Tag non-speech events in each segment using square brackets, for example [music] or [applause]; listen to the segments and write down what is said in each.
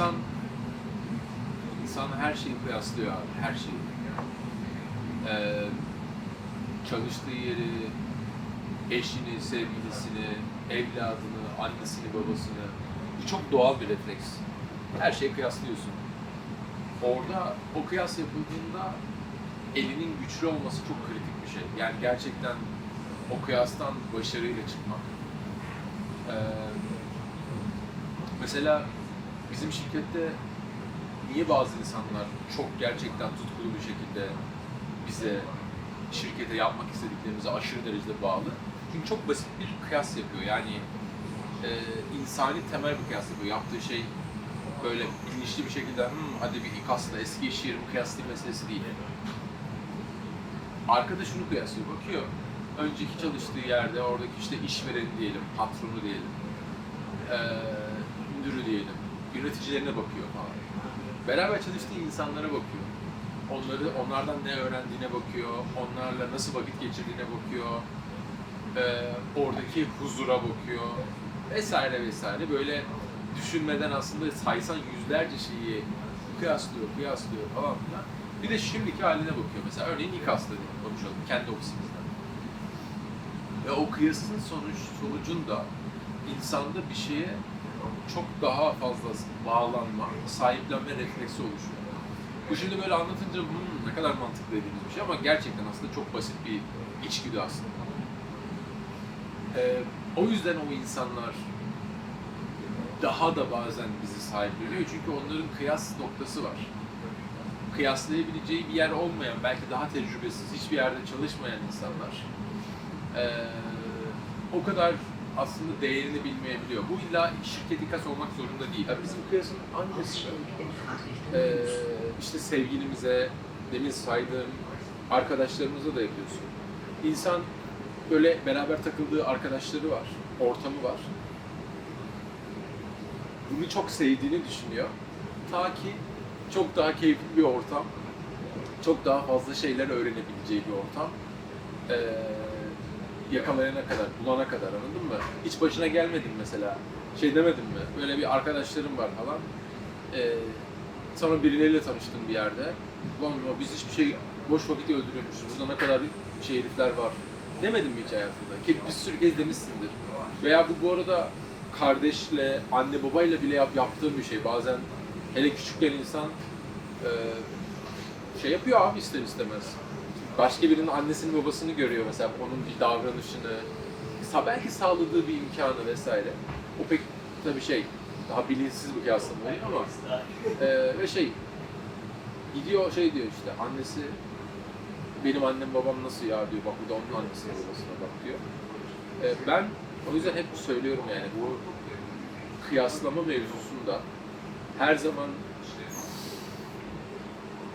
İnsan insan her şeyi kıyaslıyor abi, her şeyi. Ee, çalıştığı yeri, eşini, sevgilisini, evladını, annesini, babasını. Bu çok doğal bir refleks. Her şeyi kıyaslıyorsun. Orada o kıyas yapıldığında elinin güçlü olması çok kritik bir şey. Yani gerçekten o kıyastan başarıyla çıkmak. Ee, mesela bizim şirkette niye bazı insanlar çok gerçekten tutkulu bir şekilde bize şirkete yapmak istediklerimize aşırı derecede bağlı? Çünkü çok basit bir kıyas yapıyor. Yani e, insani temel bir kıyas yapıyor. Yaptığı şey böyle bilinçli bir şekilde hmm, hadi bir İKAS'la eski iş yerimi kıyaslayayım meselesi değil. Arkada şunu kıyaslıyor, bakıyor. Önceki çalıştığı yerde oradaki işte işvereni diyelim, patronu diyelim, eee müdürü diyelim, yöneticilerine bakıyor falan. Beraber çalıştığı insanlara bakıyor. Onları, onlardan ne öğrendiğine bakıyor, onlarla nasıl vakit geçirdiğine bakıyor, eee, oradaki huzura bakıyor vesaire vesaire. Böyle düşünmeden aslında saysan yüzlerce şeyi kıyaslıyor, kıyaslıyor falan filan. Bir de şimdiki haline bakıyor. Mesela örneğin İKAS'ta konuşalım, kendi ofisimizden. Ve o kıyasın sonuç, sonucunda insanda bir şeye çok daha fazla bağlanma, sahiplenme refleksi oluşuyor. Bu şimdi böyle anlatınca hmm, ne kadar mantıklı dediğimiz bir şey ama gerçekten aslında çok basit bir içgüdü aslında. Ee, o yüzden o insanlar daha da bazen bizi sahipleniyor çünkü onların kıyas noktası var. Kıyaslayabileceği bir yer olmayan, belki daha tecrübesiz, hiçbir yerde çalışmayan insanlar eee, o kadar aslında değerini bilmeyebiliyor. Bu illa şirket ikas olmak zorunda değil. Ya bizim kıyasın aynısını eee, işte sevgilimize, demin saydığım arkadaşlarımıza da yapıyorsun. İnsan böyle beraber takıldığı arkadaşları var, ortamı var bunu çok sevdiğini düşünüyor. Ta ki çok daha keyifli bir ortam, çok daha fazla şeyler öğrenebileceği bir ortam ee, yakalayana kadar, bulana kadar anladın mı? Hiç başına gelmedin mesela. Şey demedin mi? Böyle bir arkadaşlarım var falan. Ee, sonra birileriyle tanıştın bir yerde. Ulan biz hiçbir şey boş vakit öldürüyormuşuz. Burada ne kadar şey herifler var. Demedin mi hiç hayatında? Ki bir sürü kez demişsindir. Veya bu bu arada kardeşle, anne babayla bile yap, yaptığım bir şey. Bazen hele küçükken insan e, şey yapıyor abi ister istemez. Başka birinin annesini babasını görüyor mesela onun bir davranışını, belki sağladığı bir imkanı vesaire. O pek tabii şey daha bilinçsiz kıyaslama oluyor ama e, ve şey gidiyor şey diyor işte annesi benim annem babam nasıl ya diyor bak bu da onun annesine babasına bak diyor. E, ben o yüzden hep söylüyorum yani bu kıyaslama mevzusunda her zaman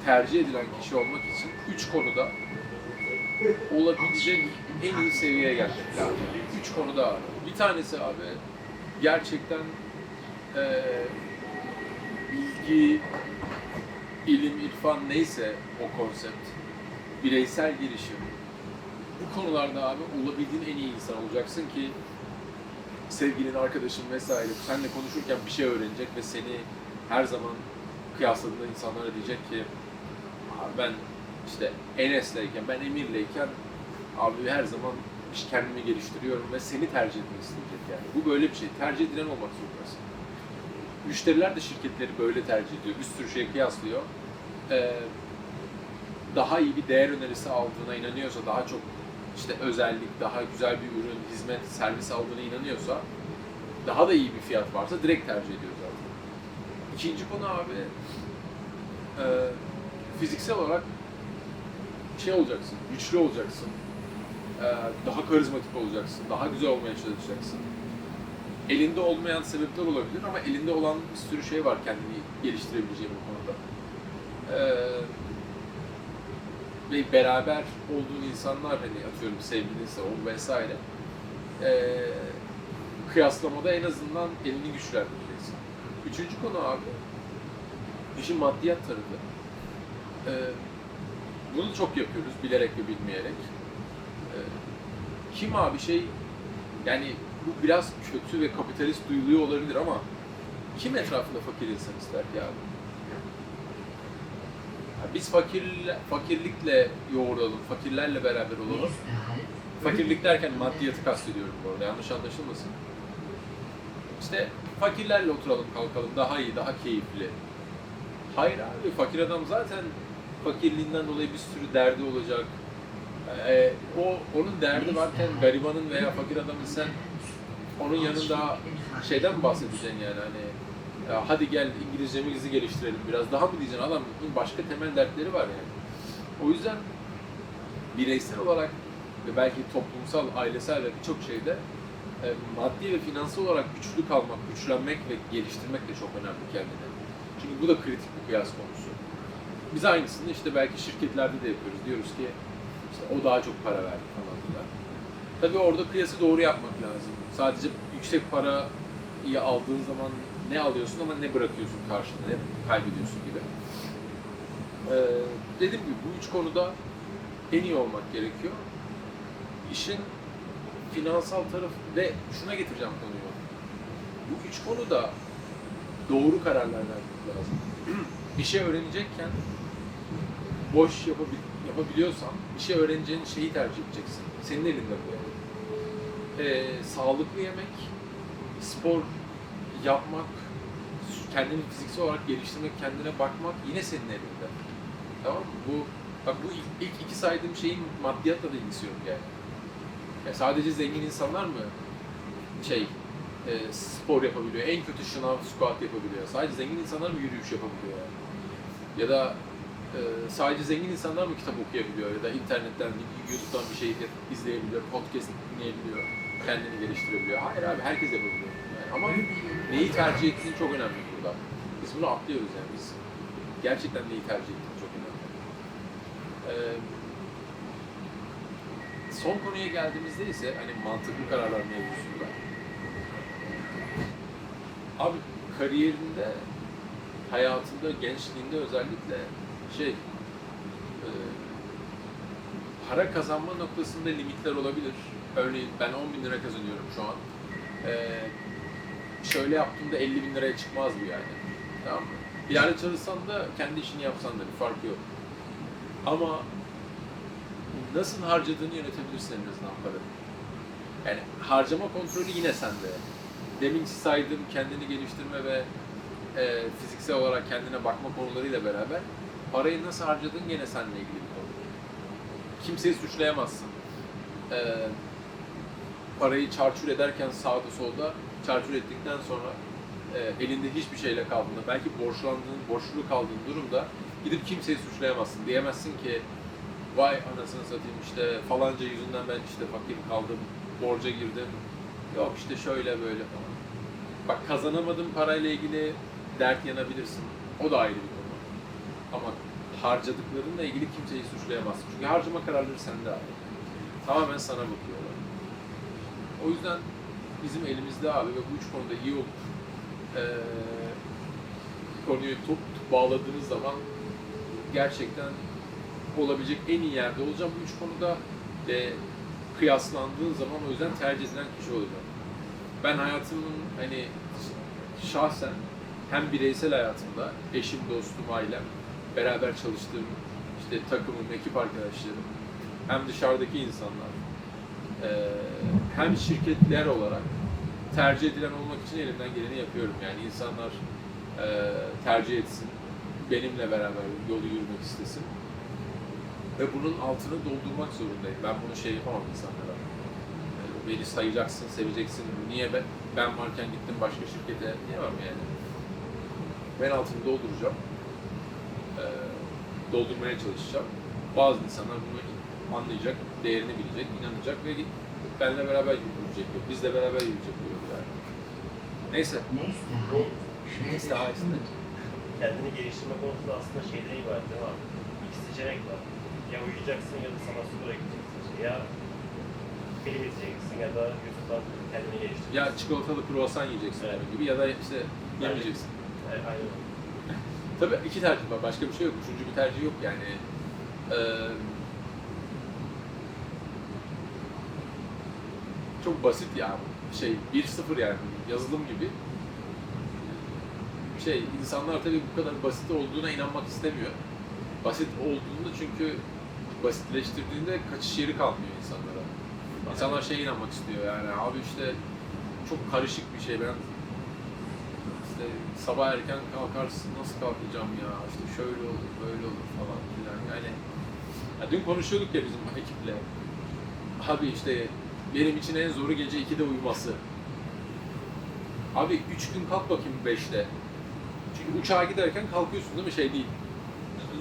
tercih edilen kişi olmak için üç konuda olabilecek en iyi seviyeye gelmek lazım. Üç konuda. Bir tanesi abi gerçekten eee bilgi, ilim, irfan neyse o konsept, bireysel gelişim, bu konularda abi olabildiğin en iyi insan olacaksın ki sevgilin, arkadaşın vesaire seninle konuşurken bir şey öğrenecek ve seni her zaman kıyasladığında insanlara diyecek ki "Abi ben işte Enes'leyken, ben Emir'leyken abi her zaman kendimi geliştiriyorum ve seni tercih etmek isteyecek yani. Bu böyle bir şey. Tercih edilen olmak zorundasın. Müşteriler de şirketleri böyle tercih ediyor. Bir sürü şey kıyaslıyor. Ee, daha iyi bir değer önerisi aldığına inanıyorsa, daha çok işte özellik, daha güzel bir ürün, hizmet, servis aldığına inanıyorsa, daha da iyi bir fiyat varsa direkt tercih ediyor zaten. İkinci konu abi, e, fiziksel olarak şey olacaksın, güçlü olacaksın, e, daha karizmatik olacaksın, daha güzel olmaya çalışacaksın. Elinde olmayan sebepler olabilir ama elinde olan bir sürü şey var kendini geliştirebileceğin bu konuda. Ee, ve beraber olduğun insanlar hani atıyorum sevgilinse o vesaire ee, kıyaslamada en azından elini güçlendireceksin. Üçüncü konu abi işin maddiyat tarafı. Ee, bunu çok yapıyoruz bilerek ve bilmeyerek. Ee, kim abi şey yani bu biraz kötü ve kapitalist duyuluyor olabilir ama kim etrafında fakir insan ister ki abi? Ya biz fakirle, fakirlikle yoğrulalım, fakirlerle beraber olalım. Fakirlik derken maddiyatı kastediyorum bu arada, yanlış anlaşılmasın. İşte fakirlerle oturalım, kalkalım, daha iyi, daha keyifli. Hayır abi, fakir adam zaten fakirliğinden dolayı bir sürü derdi olacak. Ee, o onun derdi varken garibanın veya fakir adamın sen onun yanında şeyden mi bahsedeceksin yani hani ya hadi gel İngilizcemizi geliştirelim biraz daha mı diyeceksin adamın başka temel dertleri var yani. O yüzden bireysel olarak ve belki toplumsal, ailesel ve birçok şeyde e, maddi ve finansal olarak güçlü kalmak, güçlenmek ve geliştirmek de çok önemli kendine. Çünkü bu da kritik bir kıyas konusu. Biz aynısını işte belki şirketlerde de yapıyoruz. Diyoruz ki işte o daha çok para verdi falan filan. Tabii orada kıyası doğru yapmak lazım. Sadece yüksek parayı aldığın zaman ne alıyorsun ama ne bırakıyorsun karşında, ne kaybediyorsun gibi. Ee, dediğim gibi bu üç konuda en iyi olmak gerekiyor. İşin finansal tarafı ve şuna getireceğim konuyu. Bu üç konuda doğru kararlar vermek lazım. [clears throat] bir şey öğrenecekken boş yapabil yapabiliyorsan bir şey öğreneceğin şeyi tercih edeceksin. Senin elinde bu yani. Ee, sağlıklı yemek, spor yapmak, kendini fiziksel olarak geliştirmek, kendine bakmak yine senin elinde. Tamam mı? Bu bak bu ilk, ilk iki saydığım şeyin maddiyatla da ilgisi yok yani. Ya sadece zengin insanlar mı şey e, spor yapabiliyor? En kötü şınav, squat yapabiliyor. Sadece zengin insanlar mı yürüyüş yapabiliyor yani? Ya da sadece zengin insanlar mı kitap okuyabiliyor ya da internetten, YouTube'dan bir şey izleyebiliyor, podcast dinleyebiliyor, kendini geliştirebiliyor. Hayır abi herkes yapabiliyor. Yani ama neyi tercih ettiğin çok önemli burada. Biz bunu atlıyoruz yani biz gerçekten neyi tercih ettiğin çok önemli. Ee, son konuya geldiğimizde ise hani mantıklı kararlar mevzusunda. Abi kariyerinde, hayatında, gençliğinde özellikle şey e, para kazanma noktasında limitler olabilir. Örneğin ben 10 bin lira kazanıyorum şu an. E, şöyle yaptığımda 50 bin liraya çıkmaz bu yani. Tamam mı? Bir yerde çalışsan da kendi işini yapsan da bir farkı yok. Ama nasıl harcadığını yönetebilirsin en azından paranı. Yani harcama kontrolü yine sende. Demin saydığım kendini geliştirme ve e, fiziksel olarak kendine bakma konularıyla beraber parayı nasıl harcadığın gene seninle ilgili bir konu. Kimseyi suçlayamazsın. E, parayı çarçur ederken sağda solda çarçur ettikten sonra e, elinde hiçbir şeyle kaldığında, belki borçlandığın, borçlu kaldığın durumda gidip kimseyi suçlayamazsın. Diyemezsin ki vay anasını satayım işte falanca yüzünden ben işte fakir kaldım, borca girdim. Yok işte şöyle böyle falan. Bak kazanamadığın parayla ilgili dert yanabilirsin. O da ayrı bir konu. Ama harcadıklarınla ilgili kimseyi suçlayamazsın. Çünkü harcama kararları sende abi. Tamamen sana bakıyorlar. O yüzden bizim elimizde abi ve bu üç konuda iyi olup eee konuyu top, bağladığınız zaman gerçekten olabilecek en iyi yerde olacağım bu üç konuda ve kıyaslandığın zaman o yüzden tercih edilen kişi olacağım. Ben hayatımın hani şahsen hem bireysel hayatımda eşim, dostum, ailem, beraber çalıştığım işte takımım, ekip arkadaşlarım, hem dışarıdaki insanlar, eee, hem şirketler olarak tercih edilen olmak için elimden geleni yapıyorum. Yani insanlar eee, tercih etsin, benimle beraber yolu yürümek istesin. Ve bunun altını doldurmak zorundayım. Ben bunu şey yapamam insanlara. Yani beni sayacaksın, seveceksin. Niye ben, ben varken gittim başka şirkete diyemem yani. Ben altını dolduracağım. Ee, doldurmaya çalışacağım. Bazı insanlar bunu anlayacak, değerini bilecek, inanacak ve benimle beraber yürüyecek yol. Bizle beraber yürüyecek bu yol yani. Neyse. Neyse daha iyisi. kendini geliştirme konusunda aslında şeyden ibaret değil mi? İki seçenek var. Ya uyuyacaksın ya da sana spora gideceksin. Ya film izleyeceksin ya da YouTube'dan kendini geliştireceksin. Ya çikolatalı kruvasan yiyeceksin Evet. gibi ya da işte yemeyeceksin. Evet, aynen. Tabii iki tercih var. Başka bir şey yok. Üçüncü bir tercih yok yani. Ee, çok basit ya. Şey 1-0 yani yazılım gibi. şey insanlar tabii bu kadar basit olduğuna inanmak istemiyor. Basit olduğunda çünkü basitleştirdiğinde kaçış yeri kalmıyor insanlara. İnsanlar şeye inanmak istiyor yani abi işte çok karışık bir şey ben işte sabah erken kalkarsın nasıl kalkacağım ya? İşte şöyle olur böyle olur falan filan. Yani ya dün konuşuyorduk ya bizim ekiple. Abi işte benim için en zoru gece 2'de uyuması. Abi 3 gün kalk bakayım 5'te çünkü uçağa giderken kalkıyorsun değil mi? Şey değil.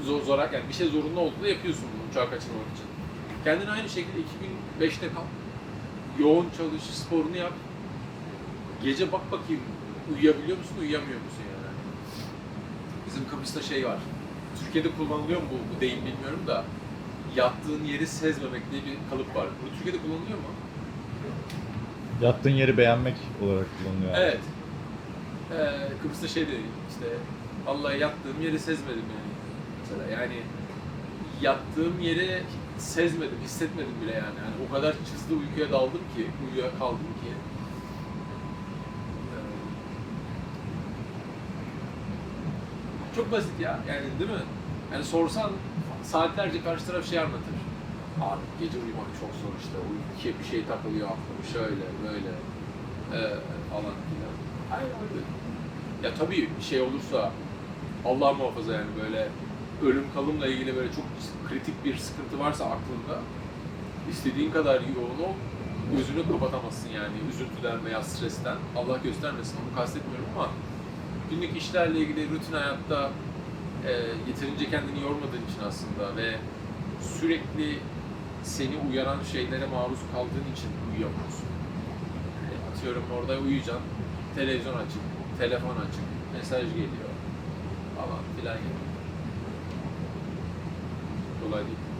Zor, zor yani bir şey zorunlu olduğunda yapıyorsun bunu uçağı kaçırmak için. Kendine aynı şekilde 2 gün 5'te kalk. Yoğun çalış sporunu yap. Gece bak bakayım uyuyabiliyor musun, uyuyamıyor musun yani? Bizim Kıbrıs'ta şey var. Türkiye'de kullanılıyor mu bu, bu deyim bilmiyorum da yattığın yeri sezmemek diye bir kalıp var. Bu Türkiye'de kullanılıyor mu? Yattığın yeri beğenmek olarak kullanılıyor. abi. Evet. Ee, Kıbrıs'ta şey dedi işte vallahi yattığım yeri sezmedim yani. Mesela yani yattığım yeri sezmedim, hissetmedim bile yani. yani o kadar çizdi uykuya daldım ki, uyuya kaldım ki. Ee, Çok basit ya, yani değil mi? Yani sorsan saatlerce karşı taraf şey anlatır. Abi gece uyumak çok zor işte, uykuya bir şey takılıyor aklıma şöyle böyle ee, falan filan. Aynen öyle. Ya tabii bir şey olursa Allah muhafaza yani böyle ölüm kalımla ilgili böyle çok kritik bir sıkıntı varsa aklında istediğin kadar yoğun ol gözünü kapatamazsın yani üzüntüden veya stresten. Allah göstermesin onu kastetmiyorum ama günlük işlerle ilgili rutin hayatta e, yeterince kendini yormadığın için aslında ve sürekli seni uyaran şeylere maruz kaldığın için uyuyamıyorsun. Yani atıyorum orada uyuyacaksın, televizyon açık, telefon açık, mesaj geliyor falan filan yani. Kolay değil.